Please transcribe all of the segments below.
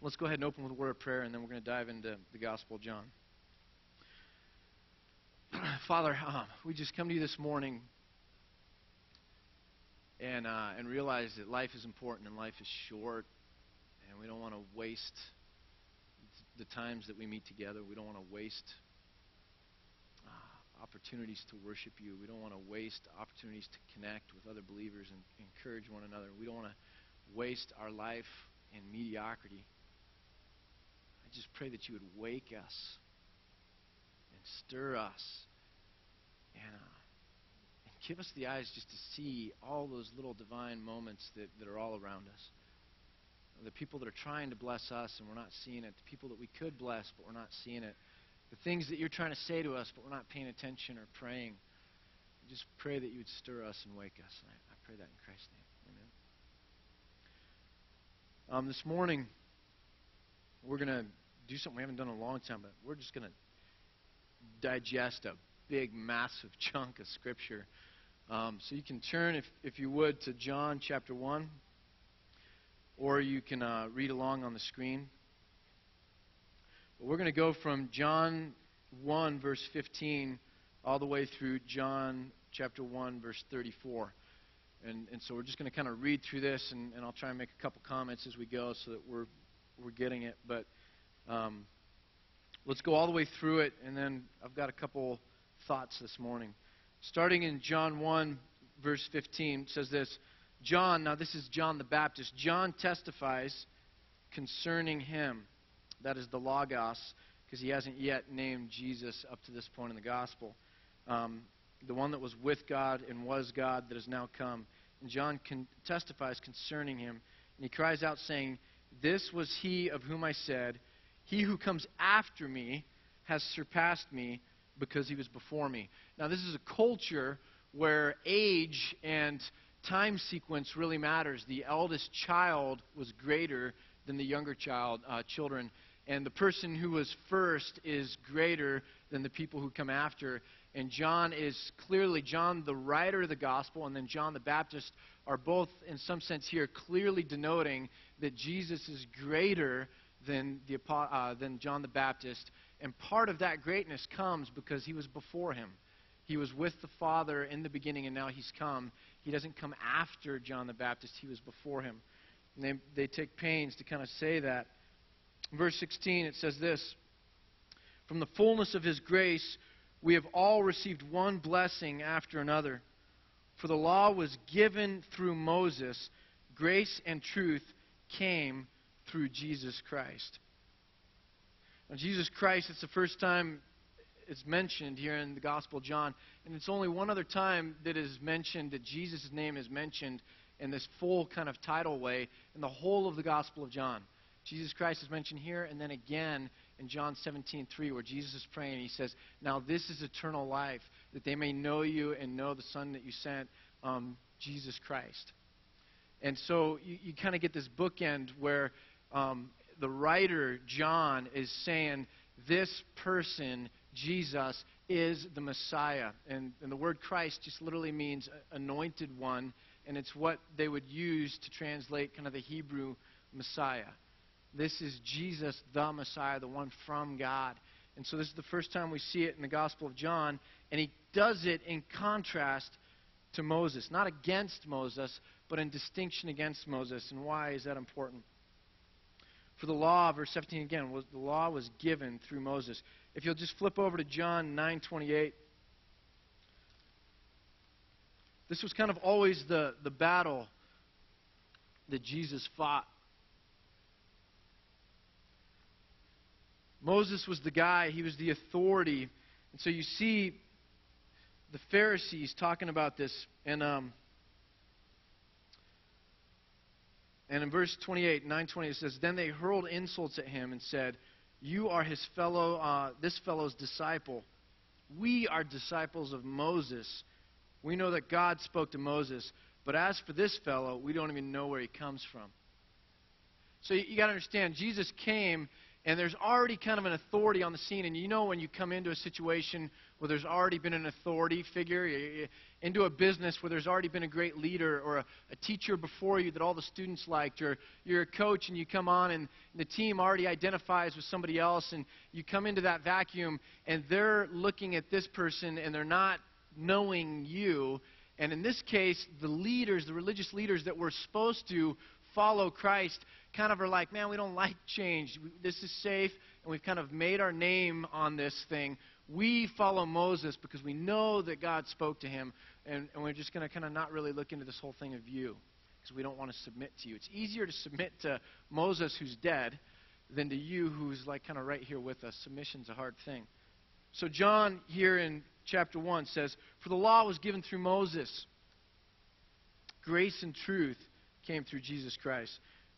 Let's go ahead and open with a word of prayer, and then we're going to dive into the Gospel of John. Father, uh, we just come to you this morning and, uh, and realize that life is important and life is short, and we don't want to waste the times that we meet together. We don't want to waste uh, opportunities to worship you. We don't want to waste opportunities to connect with other believers and encourage one another. We don't want to waste our life in mediocrity. I just pray that you would wake us and stir us and, uh, and give us the eyes just to see all those little divine moments that, that are all around us. The people that are trying to bless us and we're not seeing it. The people that we could bless but we're not seeing it. The things that you're trying to say to us but we're not paying attention or praying. I just pray that you would stir us and wake us. And I, I pray that in Christ's name. Amen. Um, this morning, we're going to do something we haven't done in a long time, but we're just going to digest a big, massive chunk of Scripture. Um, so you can turn, if, if you would, to John chapter 1, or you can uh, read along on the screen. But we're going to go from John 1, verse 15, all the way through John chapter 1, verse 34. And, and so we're just going to kind of read through this, and, and I'll try and make a couple comments as we go so that we're, we're getting it. But um, let's go all the way through it, and then I've got a couple thoughts this morning. Starting in John 1, verse 15, says this John, now this is John the Baptist, John testifies concerning him. That is the Logos, because he hasn't yet named Jesus up to this point in the gospel. Um, the one that was with God and was God that has now come. And John con- testifies concerning him. And he cries out, saying, This was he of whom I said, he who comes after me has surpassed me because he was before me. Now, this is a culture where age and time sequence really matters. The eldest child was greater than the younger child, uh, children. And the person who was first is greater than the people who come after. And John is clearly, John, the writer of the gospel, and then John the Baptist are both, in some sense, here clearly denoting that Jesus is greater than, the, uh, than John the Baptist. And part of that greatness comes because he was before him. He was with the Father in the beginning, and now he's come. He doesn't come after John the Baptist, he was before him. And they, they take pains to kind of say that. verse 16, it says this From the fullness of his grace, we have all received one blessing after another. For the law was given through Moses, grace and truth came through Jesus Christ. Now, Jesus Christ, it's the first time it's mentioned here in the Gospel of John, and it's only one other time that is mentioned that Jesus' name is mentioned in this full kind of tidal way in the whole of the Gospel of John. Jesus Christ is mentioned here, and then again in John 17:3, where Jesus is praying. He says, "Now this is eternal life, that they may know you and know the Son that you sent, um, Jesus Christ." And so you, you kind of get this bookend where um, the writer, John, is saying this person, Jesus, is the Messiah. And, and the word Christ just literally means anointed one, and it's what they would use to translate kind of the Hebrew Messiah. This is Jesus, the Messiah, the one from God. And so this is the first time we see it in the Gospel of John, and he does it in contrast to Moses. Not against Moses, but in distinction against Moses. And why is that important? For the law, verse 17 again, was the law was given through Moses. If you'll just flip over to John 9:28. This was kind of always the, the battle that Jesus fought. Moses was the guy, he was the authority. And so you see the Pharisees talking about this. And um, And in verse 28, 920, it says, Then they hurled insults at him and said, You are his fellow, uh, this fellow's disciple. We are disciples of Moses. We know that God spoke to Moses. But as for this fellow, we don't even know where he comes from. So you, you got to understand, Jesus came and there's already kind of an authority on the scene. And you know when you come into a situation where there's already been an authority figure, into a business where there's already been a great leader or a, a teacher before you that all the students liked, or you're a coach and you come on and the team already identifies with somebody else, and you come into that vacuum and they're looking at this person and they're not knowing you. And in this case, the leaders, the religious leaders that were supposed to follow Christ, kind of are like, man, we don't like change. This is safe, and we've kind of made our name on this thing. We follow Moses because we know that God spoke to him, and, and we're just going to kind of not really look into this whole thing of you because we don't want to submit to you. It's easier to submit to Moses, who's dead, than to you, who's like kind of right here with us. Submission's a hard thing. So, John here in chapter 1 says, For the law was given through Moses, grace and truth came through Jesus Christ.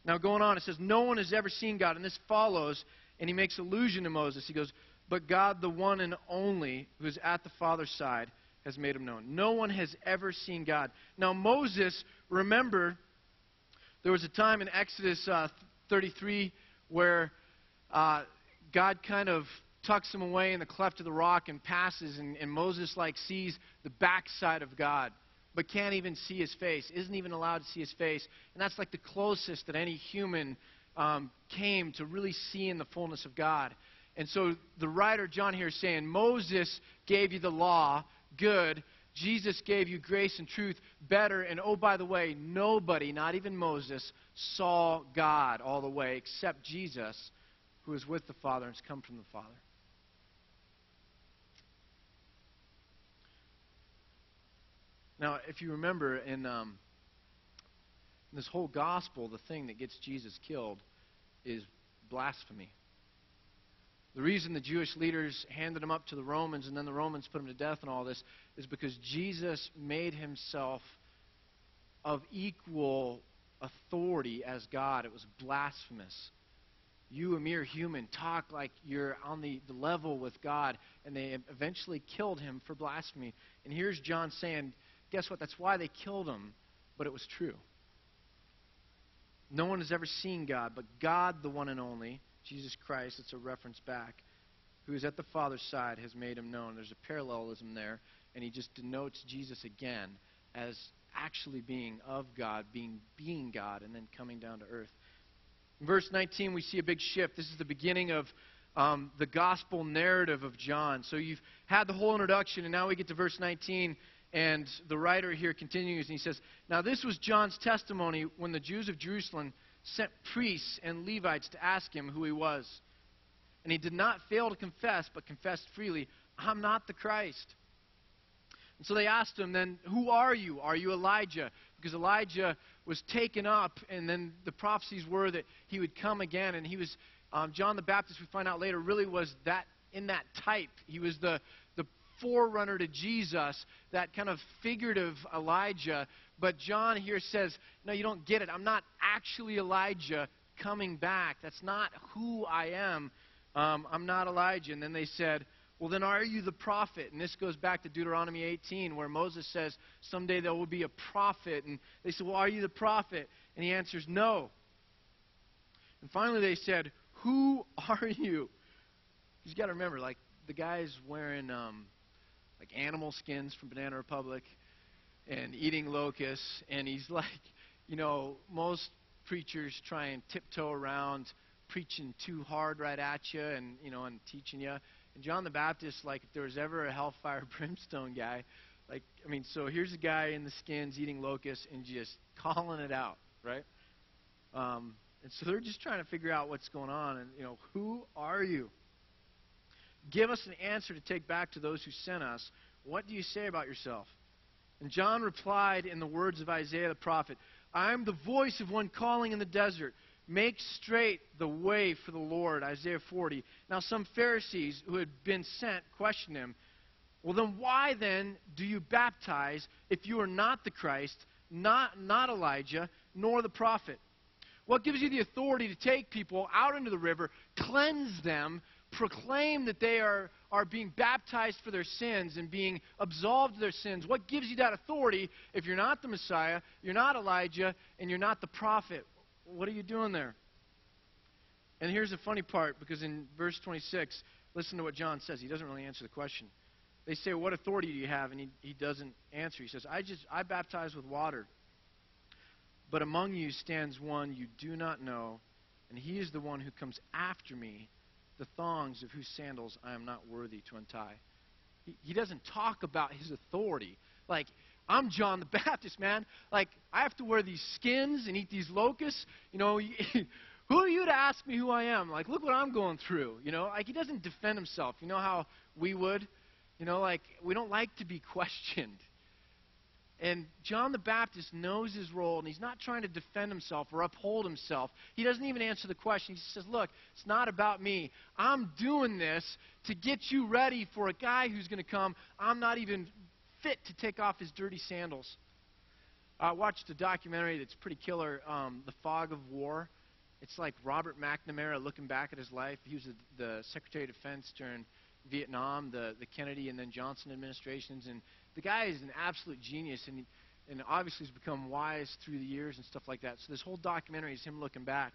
Now, going on, it says, No one has ever seen God. And this follows, and he makes allusion to Moses. He goes, But God, the one and only, who is at the Father's side, has made him known. No one has ever seen God. Now, Moses, remember, there was a time in Exodus uh, 33 where uh, God kind of tucks him away in the cleft of the rock and passes, and, and Moses like sees the backside of God but can't even see his face, isn't even allowed to see his face. And that's like the closest that any human um, came to really seeing the fullness of God. And so the writer John here is saying Moses gave you the law, good. Jesus gave you grace and truth, better. And oh, by the way, nobody, not even Moses, saw God all the way except Jesus, who is with the Father and has come from the Father. Now, if you remember in, um, in this whole gospel, the thing that gets Jesus killed is blasphemy. The reason the Jewish leaders handed him up to the Romans and then the Romans put him to death and all this is because Jesus made himself of equal authority as God. It was blasphemous. You, a mere human, talk like you're on the, the level with God, and they eventually killed him for blasphemy. And here's John saying, Guess what? That's why they killed him, but it was true. No one has ever seen God, but God, the one and only, Jesus Christ, it's a reference back, who is at the Father's side, has made him known. There's a parallelism there, and he just denotes Jesus again as actually being of God, being being God, and then coming down to earth. In verse 19, we see a big shift. This is the beginning of um, the gospel narrative of John. So you've had the whole introduction, and now we get to verse 19, and the writer here continues and he says, Now this was John's testimony when the Jews of Jerusalem sent priests and Levites to ask him who he was. And he did not fail to confess, but confessed freely, I'm not the Christ. And so they asked him, Then who are you? Are you Elijah? Because Elijah was taken up, and then the prophecies were that he would come again. And he was, um, John the Baptist, we find out later, really was that in that type. He was the, forerunner to Jesus, that kind of figurative Elijah. But John here says, No, you don't get it. I'm not actually Elijah coming back. That's not who I am. Um, I'm not Elijah. And then they said, Well, then are you the prophet? And this goes back to Deuteronomy 18, where Moses says, Someday there will be a prophet. And they said, Well, are you the prophet? And he answers, No. And finally they said, Who are you? Because you got to remember, like, the guy's wearing um, like animal skins from Banana Republic and eating locusts. And he's like, you know, most preachers try and tiptoe around preaching too hard right at you and, you know, and teaching you. And John the Baptist, like, if there was ever a hellfire brimstone guy, like, I mean, so here's a guy in the skins eating locusts and just calling it out, right? Um, and so they're just trying to figure out what's going on. And, you know, who are you? Give us an answer to take back to those who sent us. What do you say about yourself? And John replied in the words of Isaiah the prophet I am the voice of one calling in the desert. Make straight the way for the Lord. Isaiah 40. Now, some Pharisees who had been sent questioned him. Well, then, why then do you baptize if you are not the Christ, not, not Elijah, nor the prophet? What gives you the authority to take people out into the river, cleanse them, proclaim that they are, are being baptized for their sins and being absolved of their sins, what gives you that authority if you're not the Messiah, you're not Elijah, and you're not the prophet? What are you doing there? And here's the funny part because in verse 26, listen to what John says. He doesn't really answer the question. They say, What authority do you have? And he, he doesn't answer. He says, I just I baptize with water. But among you stands one you do not know, and he is the one who comes after me, the thongs of whose sandals I am not worthy to untie. He, he doesn't talk about his authority. Like, I'm John the Baptist, man. Like, I have to wear these skins and eat these locusts. You know, who are you to ask me who I am? Like, look what I'm going through. You know, like, he doesn't defend himself. You know how we would? You know, like, we don't like to be questioned. And John the Baptist knows his role, and he's not trying to defend himself or uphold himself. He doesn't even answer the question. He says, Look, it's not about me. I'm doing this to get you ready for a guy who's going to come. I'm not even fit to take off his dirty sandals. I watched a documentary that's pretty killer, um, The Fog of War. It's like Robert McNamara looking back at his life. He was the, Secretary of Defense during Vietnam, the, the Kennedy and then Johnson administrations, and the guy is an absolute genius, and, and obviously has become wise through the years and stuff like that. So this whole documentary is him looking back.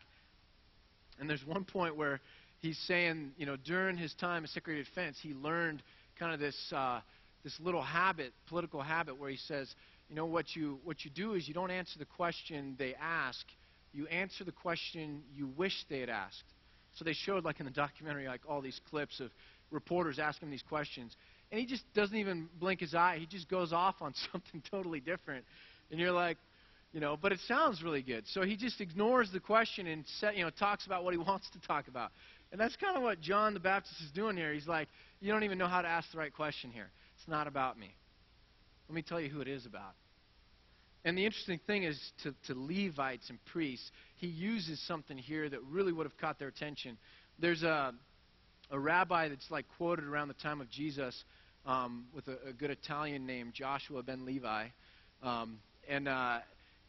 And there's one point where he's saying, you know, during his time as Secretary of Defense, he learned kind of this, uh, this little habit, political habit, where he says, you know, what you, what you do is you don't answer the question they ask, you answer the question you wish they had asked. So they showed, like in the documentary, like all these clips of reporters asking these questions and he just doesn't even blink his eye. He just goes off on something totally different. And you're like, you know, but it sounds really good. So he just ignores the question and set, you know, talks about what he wants to talk about. And that's kind of what John the Baptist is doing here. He's like, you don't even know how to ask the right question here. It's not about me. Let me tell you who it is about. And the interesting thing is to, to Levites and priests, he uses something here that really would have caught their attention. There's a, a rabbi that's like quoted around the time of Jesus um, with a, a, good Italian name, Joshua ben Levi. Um, and uh,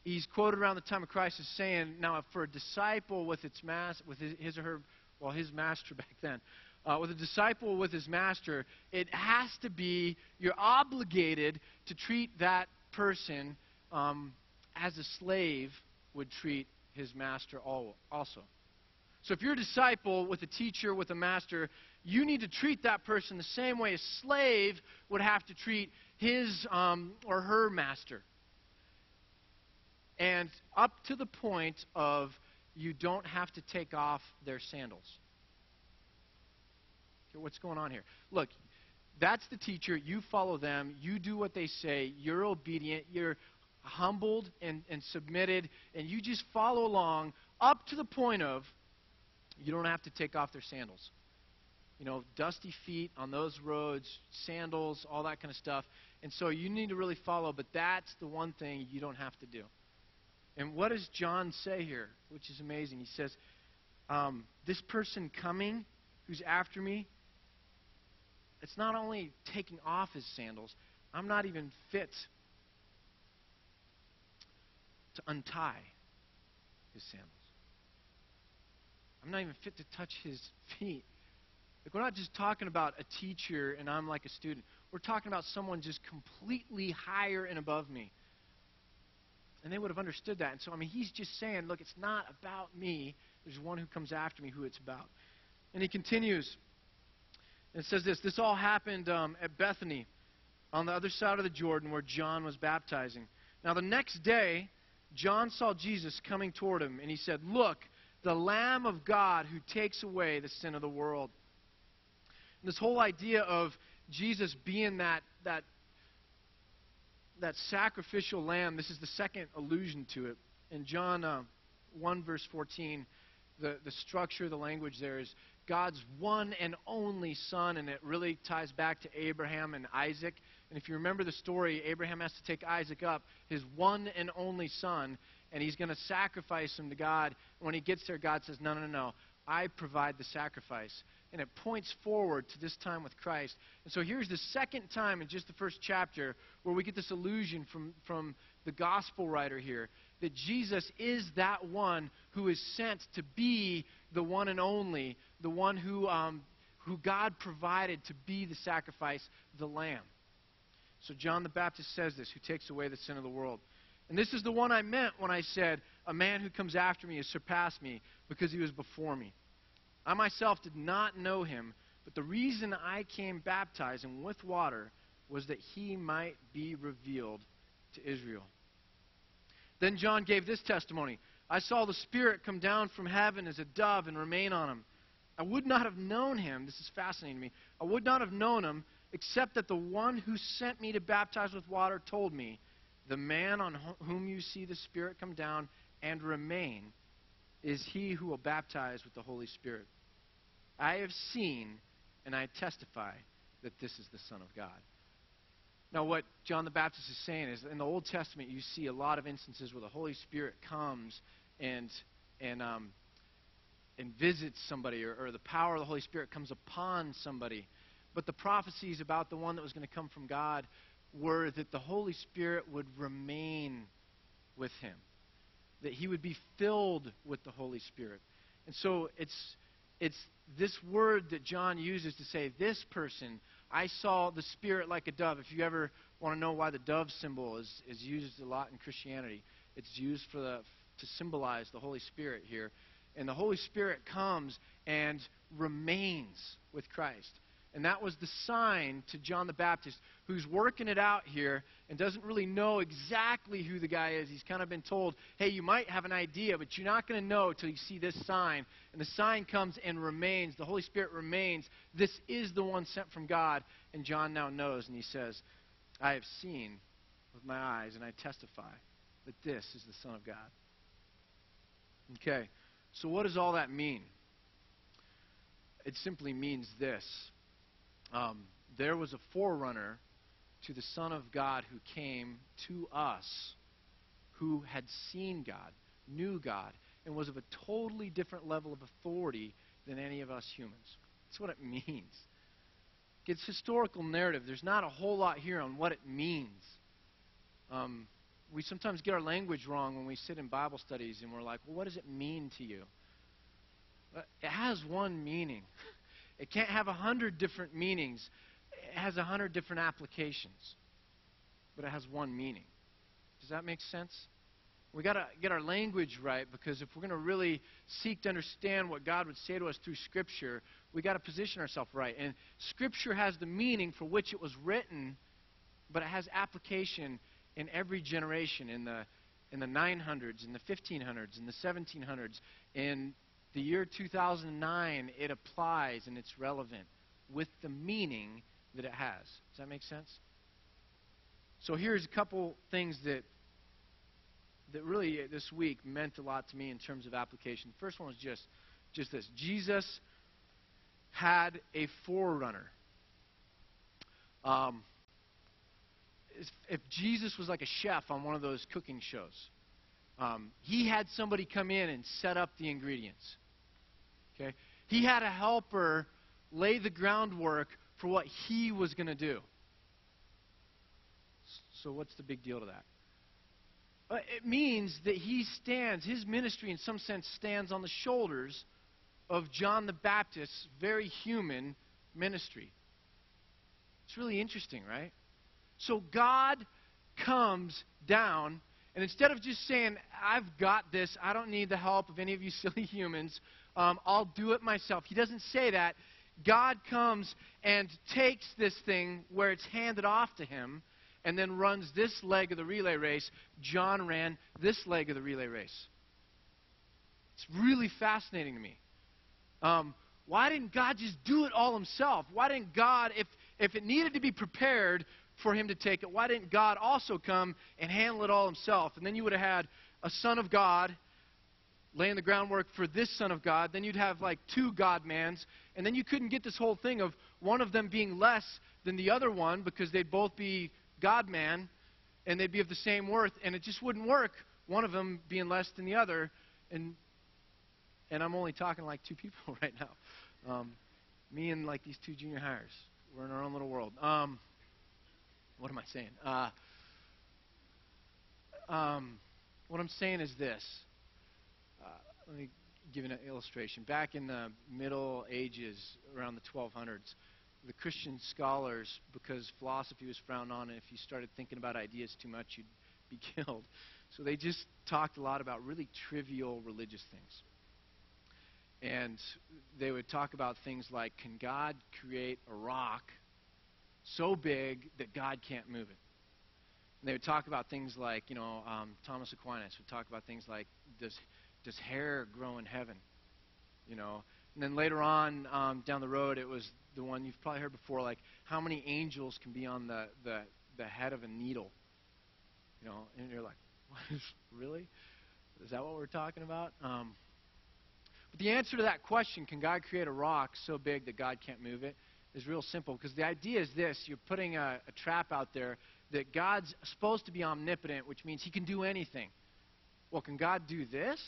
he's quoted around the time of Christ as saying, now for a disciple with its mas- with his, his, or her, well, his master back then, uh, with a disciple with his master, it has to be you're obligated to treat that person um, as a slave would treat his master also. So if you're a disciple with a teacher, with a master, you need to treat that person the same way a slave would have to treat his um, or her master. And up to the point of you don't have to take off their sandals. Okay, what's going on here? Look, that's the teacher. You follow them. You do what they say. You're obedient. You're humbled and, and submitted. And you just follow along up to the point of you don't have to take off their sandals. You know, dusty feet on those roads, sandals, all that kind of stuff. And so you need to really follow, but that's the one thing you don't have to do. And what does John say here, which is amazing? He says, um, This person coming who's after me, it's not only taking off his sandals, I'm not even fit to untie his sandals. I'm not even fit to touch his feet. Like, we're not just talking about a teacher and I'm like a student. We're talking about someone just completely higher and above me. And they would have understood that. And so, I mean, he's just saying, look, it's not about me. There's one who comes after me who it's about. And he continues. And says this This all happened um, at Bethany on the other side of the Jordan where John was baptizing. Now, the next day, John saw Jesus coming toward him, and he said, Look, the Lamb of God who takes away the sin of the world. And this whole idea of Jesus being that, that, that sacrificial lamb, this is the second allusion to it. In John uh, 1, verse 14, the, the structure the language there is God's one and only Son, and it really ties back to Abraham and Isaac. And if you remember the story, Abraham has to take Isaac up, his one and only son, and he's going to sacrifice him to God. When he gets there, God says, No, no, no. I provide the sacrifice. And it points forward to this time with Christ. And so here's the second time in just the first chapter where we get this illusion from, from the gospel writer here that Jesus is that one who is sent to be the one and only, the one who, um, who God provided to be the sacrifice, the Lamb. So John the Baptist says this, who takes away the sin of the world. And this is the one I meant when I said, A man who comes after me has surpassed me because he was before me. I myself did not know him, but the reason I came baptizing with water was that he might be revealed to Israel. Then John gave this testimony I saw the Spirit come down from heaven as a dove and remain on him. I would not have known him. This is fascinating to me. I would not have known him except that the one who sent me to baptize with water told me, The man on whom you see the Spirit come down and remain is he who will baptize with the Holy Spirit. I have seen and I testify that this is the Son of God. Now, what John the Baptist is saying is in the Old Testament, you see a lot of instances where the Holy Spirit comes and, and, um, and visits somebody, or, or the power of the Holy Spirit comes upon somebody. But the prophecies about the one that was going to come from God were that the Holy Spirit would remain with him, that he would be filled with the Holy Spirit. And so it's, it's this word that John uses to say, This person, I saw the Spirit like a dove. If you ever want to know why the dove symbol is, is used a lot in Christianity, it's used for the, to symbolize the Holy Spirit here. And the Holy Spirit comes and remains with Christ. And that was the sign to John the Baptist, who's working it out here and doesn't really know exactly who the guy is. He's kind of been told, hey, you might have an idea, but you're not going to know until you see this sign. And the sign comes and remains. The Holy Spirit remains. This is the one sent from God. And John now knows, and he says, I have seen with my eyes, and I testify that this is the Son of God. Okay, so what does all that mean? It simply means this um, there was a forerunner to the Son of God who came to us, who had seen God, knew God, and was of a totally different level of authority than any of us humans. That's what it means. It's historical narrative. There's not a whole lot here on what it means. Um, we sometimes get our language wrong when we sit in Bible studies and we're like, well, what does it mean to you? It has one meaning. It can't have a hundred different meanings. It has a hundred different applications. But it has one meaning. Does that make sense? We got to get our language right because if we're going to really seek to understand what God would say to us through Scripture, we got to position ourselves right. And Scripture has the meaning for which it was written, but it has application in every generation in the in the 900s, in the 1500s, in the 1700s, in the year 2009, it applies and it's relevant with the meaning that it has. Does that make sense? So here's a couple things that that really uh, this week meant a lot to me in terms of application. The first one was just just this. Jesus had a forerunner. Um, if Jesus was like a chef on one of those cooking shows, um, he had somebody come in and set up the ingredients. Okay? He had a helper lay the groundwork for what he was going to do. So, what's the big deal to that? Uh, it means that he stands, his ministry in some sense stands on the shoulders of John the Baptist's very human ministry. It's really interesting, right? So God comes down, and instead of just saying, I've got this, I don't need the help of any of you silly humans, um, I'll do it myself. He doesn't say that. God comes and takes this thing where it's handed off to him and then runs this leg of the relay race. John ran this leg of the relay race. It's really fascinating to me. Um, why didn't God just do it all himself? Why didn't God, if, if it needed to be prepared for him to take it, why didn't God also come and handle it all himself? And then you would have had a son of God laying the groundwork for this Son of God, then you'd have like two God mans, and then you couldn't get this whole thing of one of them being less than the other one because they'd both be God man and they'd be of the same worth, and it just wouldn't work, one of them being less than the other. And, and I'm only talking like two people right now. Um, me and like these two junior hires. We're in our own little world. Um, what am I saying? Uh, um, what I'm saying is this let me give an illustration. Back in the Middle Ages, around the 1200s, the Christian scholars, because philosophy was frowned on, and if you started thinking about ideas too much, you'd be killed. So they just talked a lot about really trivial religious things. and they would talk about things like can God create a rock so big that God can't move it? And they would talk about things like, you know, um, Thomas Aquinas would talk about things like does, does hair grow in heaven? You know, and then later on um, down the road, it was the one you've probably heard before, like how many angels can be on the, the, the head of a needle? You know, and you're like, really? Is that what we're talking about? Um, but the answer to that question, can God create a rock so big that God can't move it, is real simple. Because the idea is this you're putting a, a trap out there that God's supposed to be omnipotent, which means he can do anything. Well, can God do this?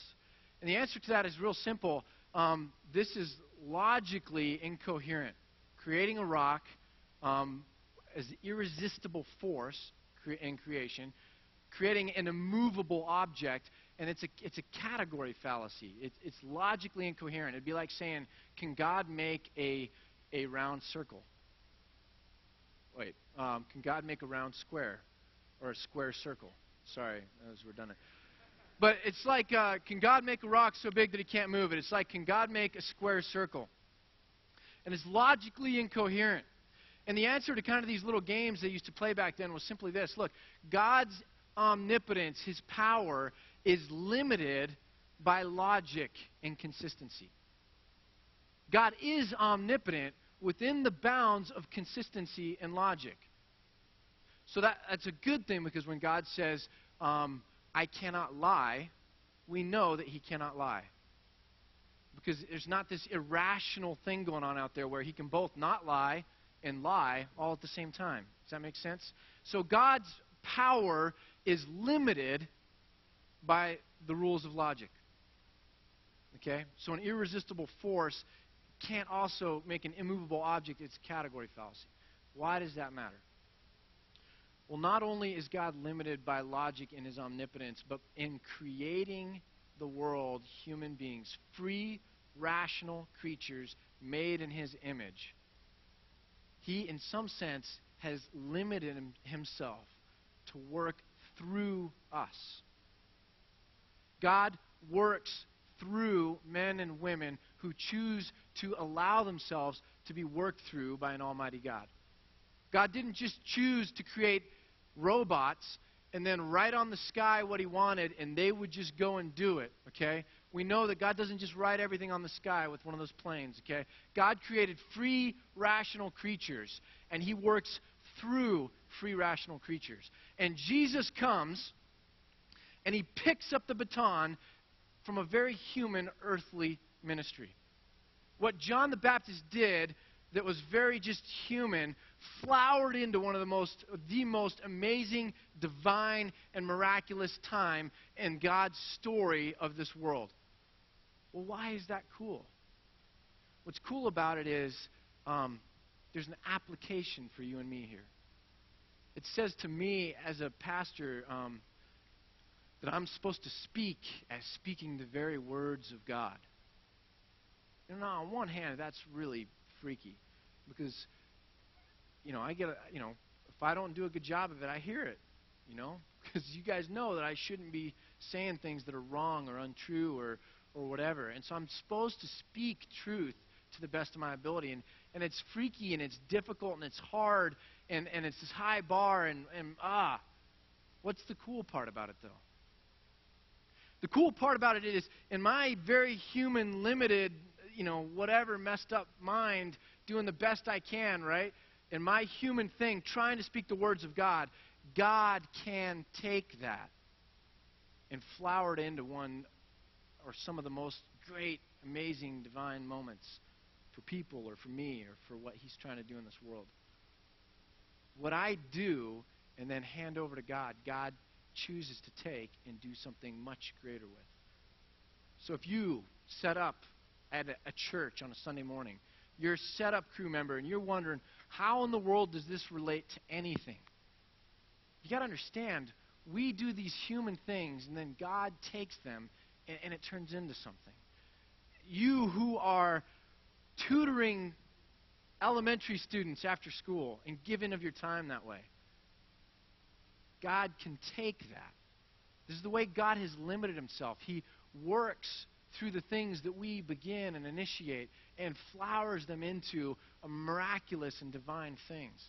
And the answer to that is real simple. Um, this is logically incoherent. Creating a rock um, as an irresistible force in creation, creating an immovable object and it's a, it's a category fallacy. It, it's logically incoherent. It'd be like saying, can God make a, a round circle? Wait, um, can God make a round square or a square circle? Sorry, that was redundant. But it's like, uh, can God make a rock so big that he can't move it? It's like, can God make a square circle? And it's logically incoherent. And the answer to kind of these little games they used to play back then was simply this look, God's omnipotence, his power, is limited by logic and consistency. God is omnipotent within the bounds of consistency and logic. So that, that's a good thing because when God says, um, I cannot lie, we know that he cannot lie. Because there's not this irrational thing going on out there where he can both not lie and lie all at the same time. Does that make sense? So God's power is limited by the rules of logic. Okay? So an irresistible force can't also make an immovable object its category fallacy. Why does that matter? Well, not only is God limited by logic in his omnipotence, but in creating the world, human beings, free, rational creatures made in his image, he, in some sense, has limited himself to work through us. God works through men and women who choose to allow themselves to be worked through by an almighty God. God didn't just choose to create robots and then write on the sky what he wanted and they would just go and do it, okay? We know that God doesn't just write everything on the sky with one of those planes, okay? God created free, rational creatures and he works through free, rational creatures. And Jesus comes and he picks up the baton from a very human, earthly ministry. What John the Baptist did that was very just human flowered into one of the most the most amazing divine and miraculous time in God's story of this world. Well, why is that cool? What's cool about it is um, there's an application for you and me here. It says to me as a pastor, um, that I'm supposed to speak as speaking the very words of God. And on one hand, that's really freaky because, you know, I get, a, you know, if I don't do a good job of it, I hear it, you know, because you guys know that I shouldn't be saying things that are wrong or untrue or, or whatever. And so I'm supposed to speak truth to the best of my ability. And, and it's freaky and it's difficult and it's hard and, and it's this high bar and, and ah. What's the cool part about it, though? The cool part about it is, in my very human, limited, you know, whatever messed up mind, doing the best I can, right? In my human thing, trying to speak the words of God, God can take that and flower it into one or some of the most great, amazing, divine moments for people or for me or for what He's trying to do in this world. What I do and then hand over to God, God chooses to take and do something much greater with. So if you set up at a, church on a Sunday morning, you're a setup crew member, and you're wondering, how in the world does this relate to anything? You got to understand, we do these human things, and then God takes them, and, and it turns into something. You who are tutoring elementary students after school and giving of your time that way. God can take that. This is the way God has limited himself. He works through the things that we begin and initiate and flowers them into miraculous and divine things.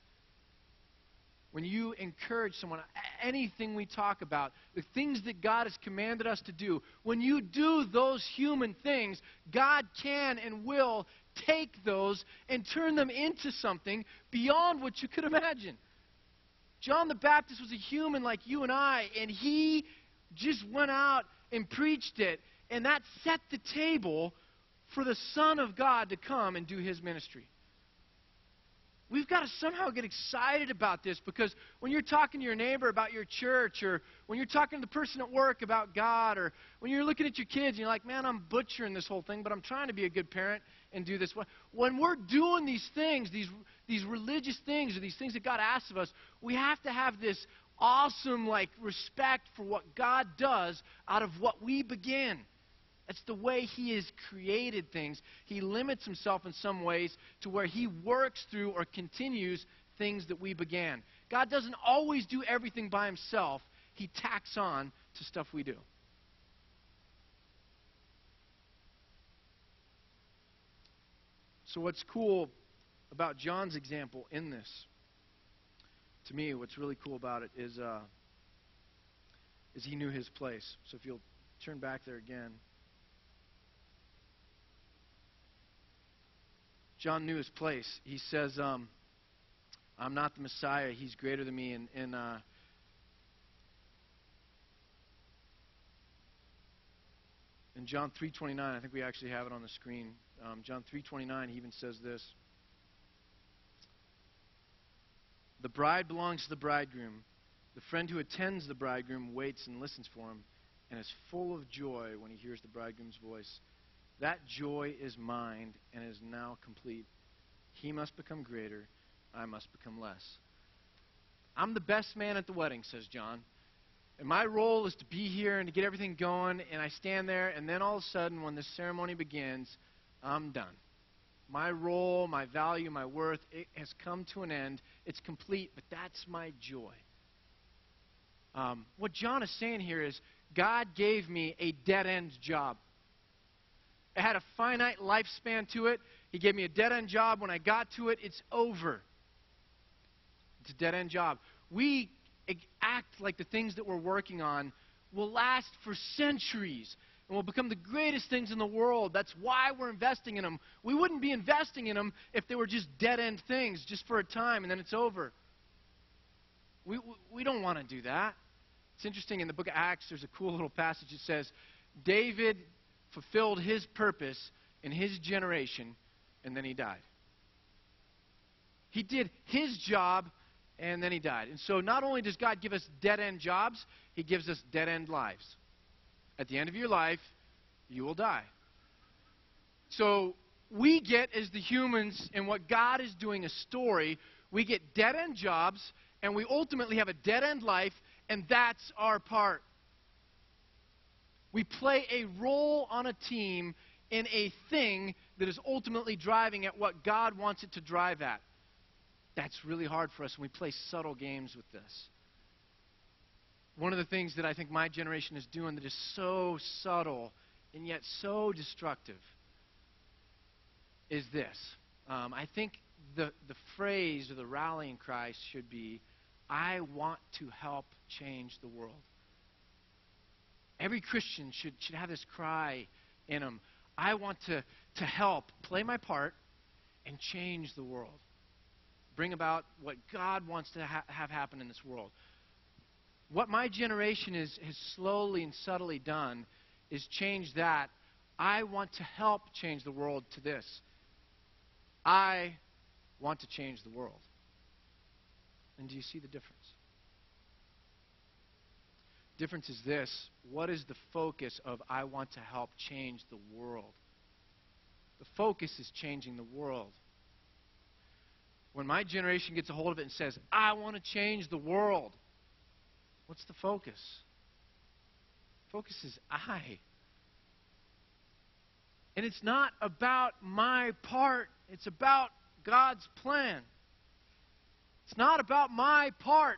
When you encourage someone, anything we talk about, the things that God has commanded us to do, when you do those human things, God can and will take those and turn them into something beyond what you could imagine. John the Baptist was a human like you and I, and he just went out and preached it, and that set the table for the Son of God to come and do his ministry. We've got to somehow get excited about this because when you're talking to your neighbor about your church, or when you're talking to the person at work about God, or when you're looking at your kids and you're like, man, I'm butchering this whole thing, but I'm trying to be a good parent and do this. When we're doing these things, these, these religious things, or these things that God asks of us, we have to have this awesome, like, respect for what God does out of what we begin. That's the way He has created things. He limits Himself in some ways to where He works through or continues things that we began. God doesn't always do everything by Himself, He tacks on to stuff we do. So, what's cool about John's example in this, to me, what's really cool about it is, uh, is he knew his place. So, if you'll turn back there again. John knew his place. He says, um, I'm not the Messiah. He's greater than me. And, and uh, in John 3.29, I think we actually have it on the screen. Um, John 3.29, he even says this. The bride belongs to the bridegroom. The friend who attends the bridegroom waits and listens for him and is full of joy when he hears the bridegroom's voice. That joy is mine and is now complete. He must become greater, I must become less. I'm the best man at the wedding, says John. And my role is to be here and to get everything going, and I stand there, and then all of a sudden, when the ceremony begins, I'm done. My role, my value, my worth, it has come to an end. It's complete, but that's my joy. Um, what John is saying here is God gave me a dead end job. It had a finite lifespan to it. He gave me a dead end job. When I got to it, it's over. It's a dead end job. We act like the things that we're working on will last for centuries and will become the greatest things in the world. That's why we're investing in them. We wouldn't be investing in them if they were just dead end things, just for a time, and then it's over. We, we don't want to do that. It's interesting in the book of Acts, there's a cool little passage that says, David fulfilled his purpose in his generation, and then he died. He did his job, and then he died. And so not only does God give us dead end jobs, he gives us dead end lives. At the end of your life, you will die. So we get, as the humans, in what God is doing a story, we get dead end jobs, and we ultimately have a dead end life, and that's our part. We play a role on a team in a thing that is ultimately driving at what God wants it to drive at. That's really hard for us when we play subtle games with this. One of the things that I think my generation is doing that is so subtle and yet so destructive is this. Um, I think the, the phrase or the rallying cry should be I want to help change the world. Every Christian should, should have this cry in them. I want to, to help play my part and change the world. Bring about what God wants to ha- have happen in this world. What my generation is, has slowly and subtly done is change that. I want to help change the world to this. I want to change the world. And do you see the difference? Difference is this what is the focus of I want to help change the world? The focus is changing the world. When my generation gets a hold of it and says, I want to change the world, what's the focus? Focus is I. And it's not about my part, it's about God's plan. It's not about my part.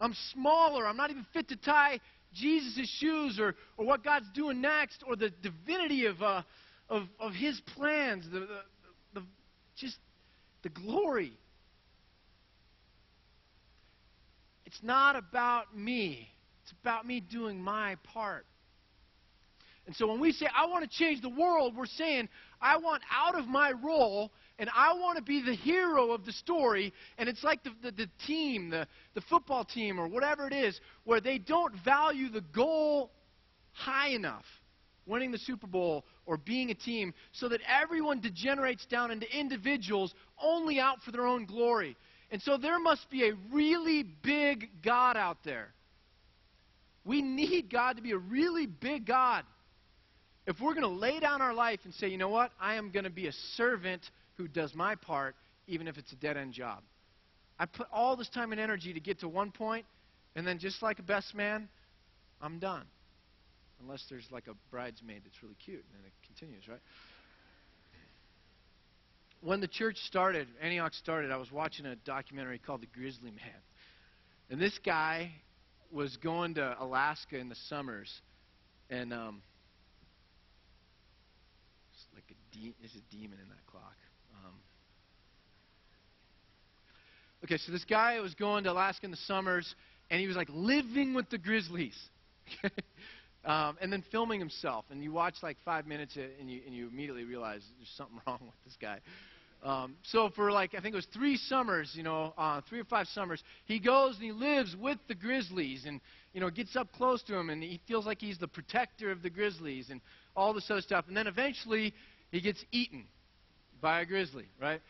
I'm smaller. I'm not even fit to tie Jesus' shoes or, or what God's doing next or the divinity of, uh, of, of His plans, the, the, the, just the glory. It's not about me, it's about me doing my part. And so when we say, I want to change the world, we're saying, I want out of my role and I want to be the hero of the story. And it's like the, the, the, team, the, the football team, or whatever it is, where they don't value the goal high enough, winning the Super Bowl or being a team, so that everyone degenerates down into individuals only out for their own glory. And so there must be a really big God out there. We need God to be a really big God. If we're going to lay down our life and say, you know what, I am going to be a servant who does my part, even if it's a dead end job. I put all this time and energy to get to one point, and then just like a best man, I'm done. Unless there's like a bridesmaid that's really cute, and then it continues, right? When the church started, Antioch started, I was watching a documentary called The Grizzly Man. And this guy was going to Alaska in the summers, and um, it's like a de- there's a demon in that clock. Okay, so this guy was going to Alaska in the summers, and he was like living with the Grizzlies. um, and then filming himself. And you watch like five minutes and you, and you immediately realize there's something wrong with this guy. Um, so for like I think it was three summers, you know, uh, three or five summers, he goes and he lives with the Grizzlies, and you know gets up close to him, and he feels like he's the protector of the Grizzlies, and all this other stuff. And then eventually he gets eaten by a grizzly, right?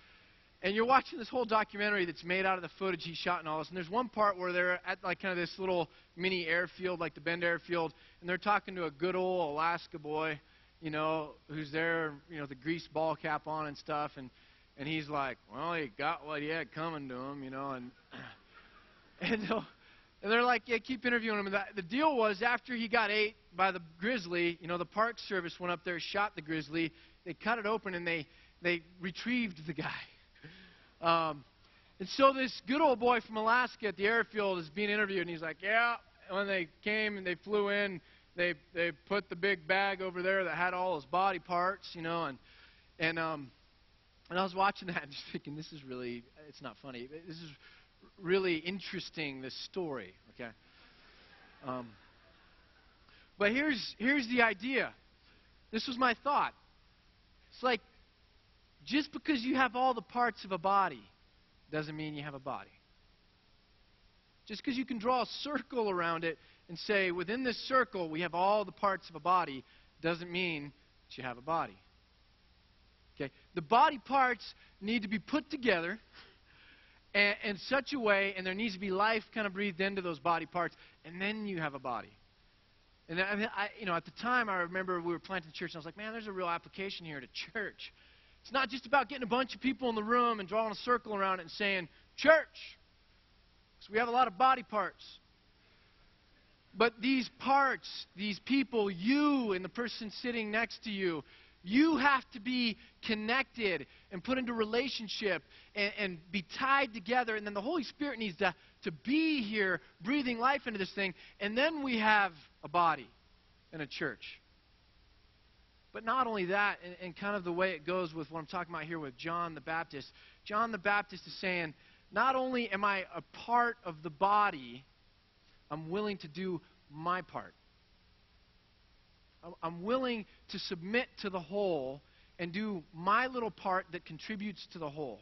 and you're watching this whole documentary that's made out of the footage he shot and all this. And there's one part where they're at like kind of this little mini airfield, like the Bend Airfield, and they're talking to a good old Alaska boy, you know, who's there, you know, the grease ball cap on and stuff, and and he's like, well, he got what he had coming to him, you know, and and. Uh, and they're like, yeah, keep interviewing him. And the, the deal was after he got ate by the grizzly, you know, the Park Service went up there, shot the grizzly. They cut it open and they they retrieved the guy. Um, and so this good old boy from Alaska at the airfield is being interviewed, and he's like, "Yeah." When they came and they flew in, they they put the big bag over there that had all his body parts, you know, and and um, and I was watching that and just thinking, this is really, it's not funny. This is really interesting. This story, okay. Um, but here's here's the idea. This was my thought. It's like just because you have all the parts of a body doesn't mean you have a body. Just because you can draw a circle around it and say, within this circle we have all the parts of a body, doesn't mean that you have a body. Okay? The body parts need to be put together in such a way, and there needs to be life kind of breathed into those body parts, and then you have a body. And I, I, you know, at the time, I remember we were planting the church, and I was like, man, there's a real application here to church. It's not just about getting a bunch of people in the room and drawing a circle around it and saying, church. Because we have a lot of body parts. But these parts, these people, you and the person sitting next to you, you have to be connected and put into relationship and, and, be tied together. And then the Holy Spirit needs to, to be here, breathing life into this thing. And then we have a body and a church. But not only that, and, and kind of the way it goes with what I'm talking about here with John the Baptist, John the Baptist is saying, not only am I a part of the body, I'm willing to do my part. I'm willing to submit to the whole and do my little part that contributes to the whole.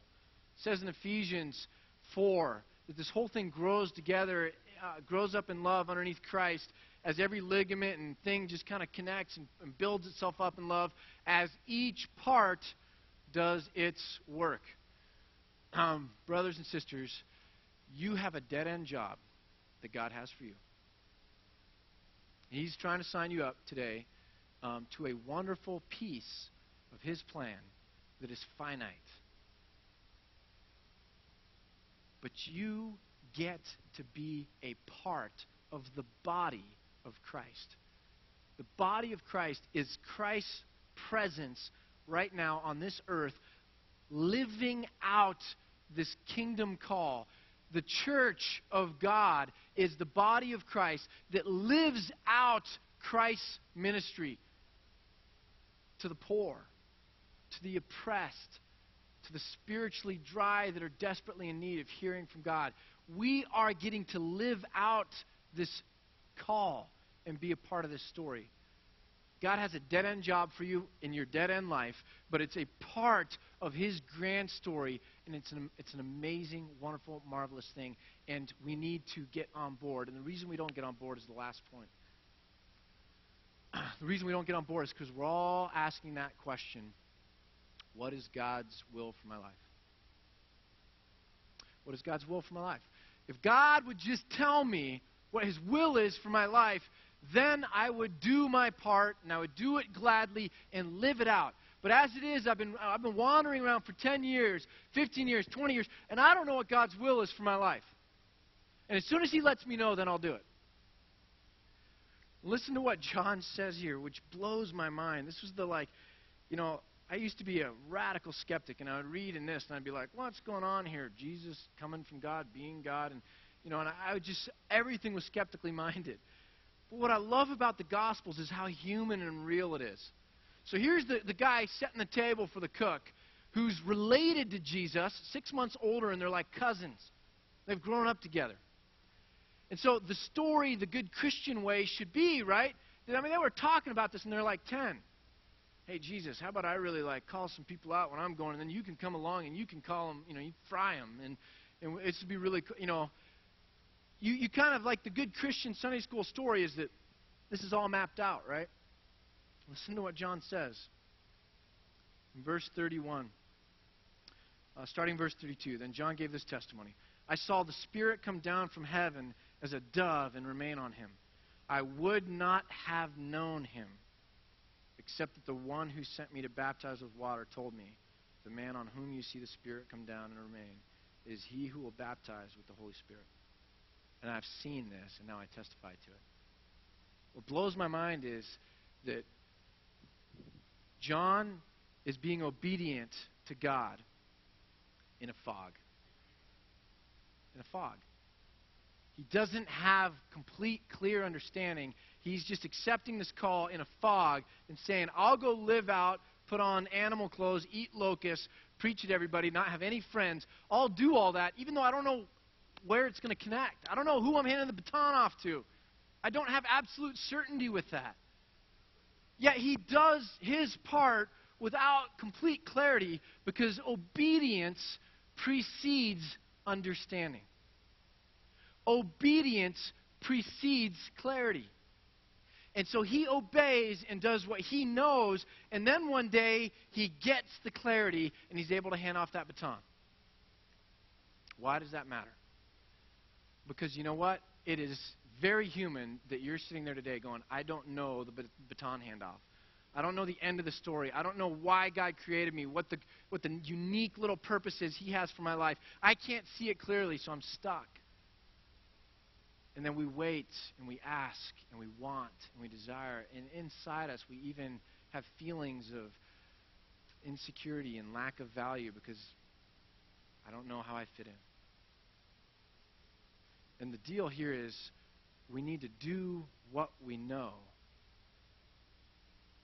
It says in Ephesians 4 that this whole thing grows together, uh, grows up in love underneath Christ, as every ligament and thing just kind of connects and, and builds itself up in love, as each part does its work. Um, brothers and sisters, you have a dead end job that God has for you. He's trying to sign you up today um, to a wonderful piece of His plan that is finite. But you get to be a part of the body of Christ. The body of Christ is Christ's presence right now on this earth, living out this kingdom call, the church of God is the body of Christ that lives out Christ's ministry to the poor, to the oppressed, to the spiritually dry that are desperately in need of hearing from God. We are getting to live out this call and be a part of this story. God has a dead end job for you in your dead end life, but it's a part of His grand story, and it's an, it's an amazing, wonderful, marvelous thing, and we need to get on board. And the reason we don't get on board is the last point. the reason we don't get on board is because we're all asking that question What is God's will for my life? What is God's will for my life? If God would just tell me what His will is for my life, then I would do my part and I would do it gladly and live it out. But as it is, I've been, I've been wandering around for 10 years, 15 years, 20 years, and I don't know what God's will is for my life. And as soon as He lets me know, then I'll do it. Listen to what John says here, which blows my mind. This was the like, you know, I used to be a radical skeptic, and I would read in this, and I'd be like, what's going on here? Jesus coming from God, being God, and you know, and I would just everything was skeptically minded. But what I love about the Gospels is how human and real it is. So here's the, the guy setting the table for the cook who's related to Jesus, six months older, and they're like cousins. They've grown up together. And so the story, the good Christian way, should be, right? I mean, they were talking about this, and they're like 10. Hey, Jesus, how about I really like call some people out when I'm going, and then you can come along and you can call them, you know, you fry them, and, and it should be really, you know. You, you kind of like the good Christian Sunday school story is that this is all mapped out, right? Listen to what John says in verse 31. Uh, starting verse 32. Then John gave this testimony I saw the Spirit come down from heaven as a dove and remain on him. I would not have known him except that the one who sent me to baptize with water told me, The man on whom you see the Spirit come down and remain is he who will baptize with the Holy Spirit. And I've seen this, and now I testify to it. What blows my mind is that John is being obedient to God in a fog. In a fog. He doesn't have complete, clear understanding. He's just accepting this call in a fog and saying, I'll go live out, put on animal clothes, eat locusts, preach to everybody, not have any friends. I'll do all that, even though I don't know where it's going to connect. I don't know who I'm handing the baton off to. I don't have absolute certainty with that. Yet he does his part without complete clarity because obedience precedes understanding. Obedience precedes clarity. And so he obeys and does what he knows, and then one day he gets the clarity and he's able to hand off that baton. Why does that matter? Because you know what? It is very human that you're sitting there today going, I don't know the baton handoff. I don't know the end of the story. I don't know why God created me, what the, what the unique little purpose is He has for my life. I can't see it clearly, so I'm stuck. And then we wait and we ask and we want and we desire. And inside us, we even have feelings of insecurity and lack of value because I don't know how I fit in. And the deal here is we need to do what we know,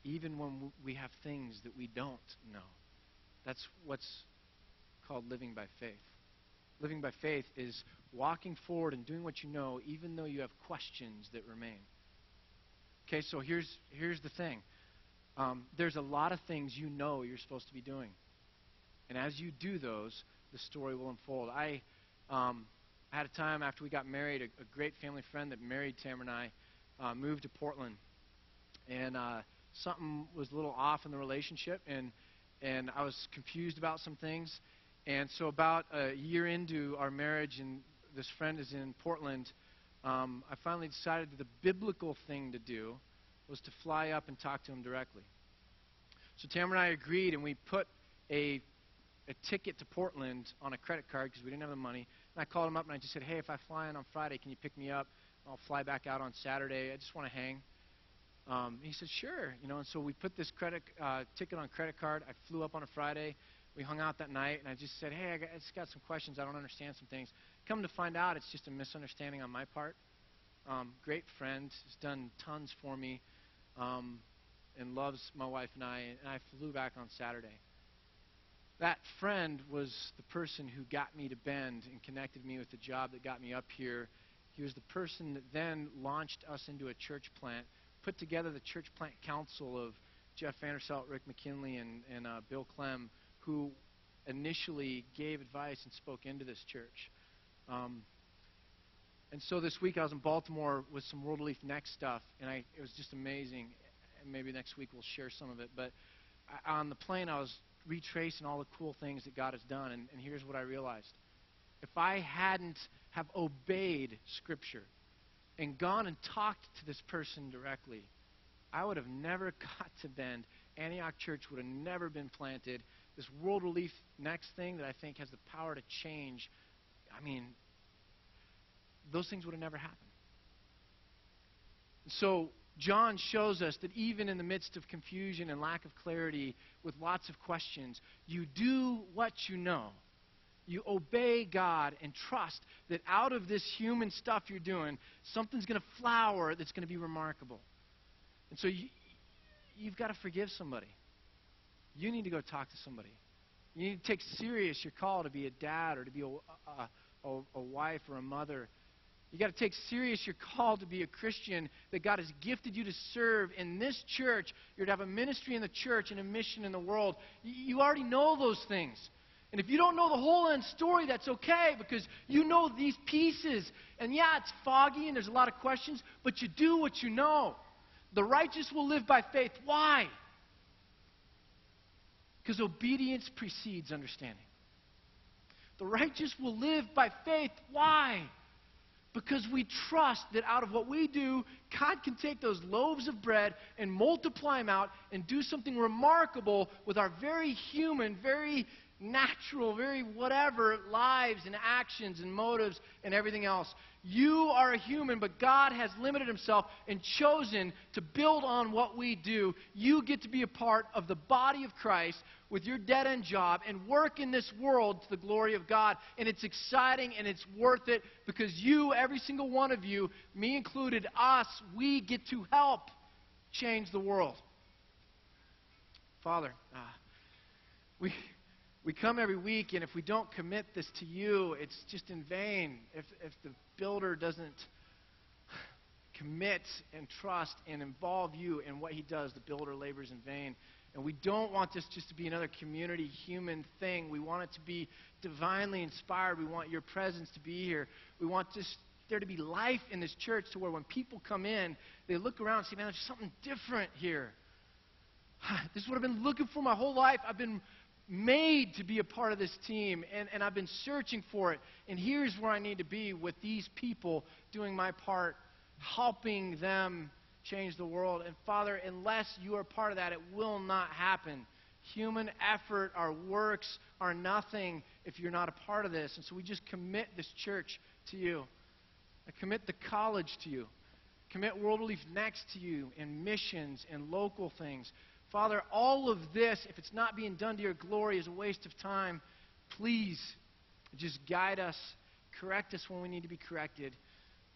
even when we have things that we don't know. That's what's called living by faith. Living by faith is walking forward and doing what you know, even though you have questions that remain. Okay, so here's, here's the thing um, there's a lot of things you know you're supposed to be doing. And as you do those, the story will unfold. I, um, had a time after we got married, a, a great family friend that married Tamara and I uh, moved to Portland. And uh, something was a little off in the relationship, and, and I was confused about some things. And so, about a year into our marriage, and this friend is in Portland, um, I finally decided that the biblical thing to do was to fly up and talk to him directly. So Tamara and I agreed, and we put a, a ticket to Portland on a credit card because we didn't have the money. And I called him up and I just said, hey, if I fly in on Friday, can you pick me up? I'll fly back out on Saturday. I just want to hang. Um, he said, sure. You know, and so we put this credit uh, ticket on credit card. I flew up on a Friday we hung out that night, and I just said, hey, I, got, I just got some questions. I don't understand some things. Come to find out, it's just a misunderstanding on my part. Um, great friend, has done tons for me, um, and loves my wife and I. And I flew back on Saturday. That friend was the person who got me to Bend and connected me with the job that got me up here. He was the person that then launched us into a church plant, put together the church plant council of Jeff Vanderstelt, Rick McKinley, and, and uh, Bill Clem, who initially gave advice and spoke into this church. Um, and so this week I was in Baltimore with some World Relief Next stuff, and I, it was just amazing. And maybe next week we'll share some of it. But I, on the plane, I was retracing all the cool things that God has done, and, and here's what I realized. If I hadn't have obeyed Scripture and gone and talked to this person directly, I would have never got to Bend. Antioch Church would have never been planted. This World Relief Next thing that I think has the power to change, I mean, those things would have never happened. So, John shows us that even in the midst of confusion and lack of clarity, with lots of questions, you do what you know. You obey God and trust that out of this human stuff you're doing, something's going to flower that's going to be remarkable. And so you, you've got to forgive somebody. You need to go talk to somebody. You need to take serious your call to be a dad or to be a, a, a, wife or a mother you got to take serious your call to be a Christian, that God has gifted you to serve in this church. You're to have a ministry in the church and a mission in the world. You already know those things. And if you don't know the whole end story, that's okay because you know these pieces. And yeah, it's foggy and there's a lot of questions, but you do what you know. The righteous will live by faith. Why? Because obedience precedes understanding. The righteous will live by faith. Why? Because we trust that out of what we do, God can take those loaves of bread and multiply them out and do something remarkable with our very human, very natural, very whatever lives and actions and motives and everything else. You are a human, but God has limited Himself and chosen to build on what we do. You get to be a part of the body of Christ with your dead end job and work in this world to the glory of God. And it's exciting and it's worth it because you, every single one of you, me included, us, we get to help change the world. Father, uh, we we come every week, and if we don't commit this to you, it's just in vain. If, if the builder doesn't commit and trust and involve you in what he does, the builder labors in vain. And we don't want this just to be another community human thing. We want it to be divinely inspired. We want your presence to be here. We want this, there to be life in this church to where when people come in, they look around and say, man, there's something different here. This is what I've been looking for my whole life. I've been made to be a part of this team, and, and I've been searching for it. And here's where I need to be with these people doing my part, helping them change the world. And Father, unless you are part of that, it will not happen. Human effort, our works are nothing if you're not a part of this. And so we just commit this church to you. I commit the college to you. Commit World Relief Next to you in missions and local things. Father, all of this, if it's not being done to your glory, is a waste of time. Please just guide us, correct us when we need to be corrected,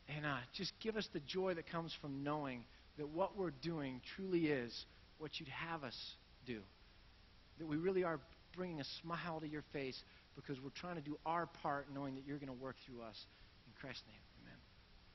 and uh, just give us the joy that comes from knowing that what we're doing truly is what you'd have us do. That we really are bringing a smile to your face because we're trying to do our part knowing that you're going to work through us. In Christ's name.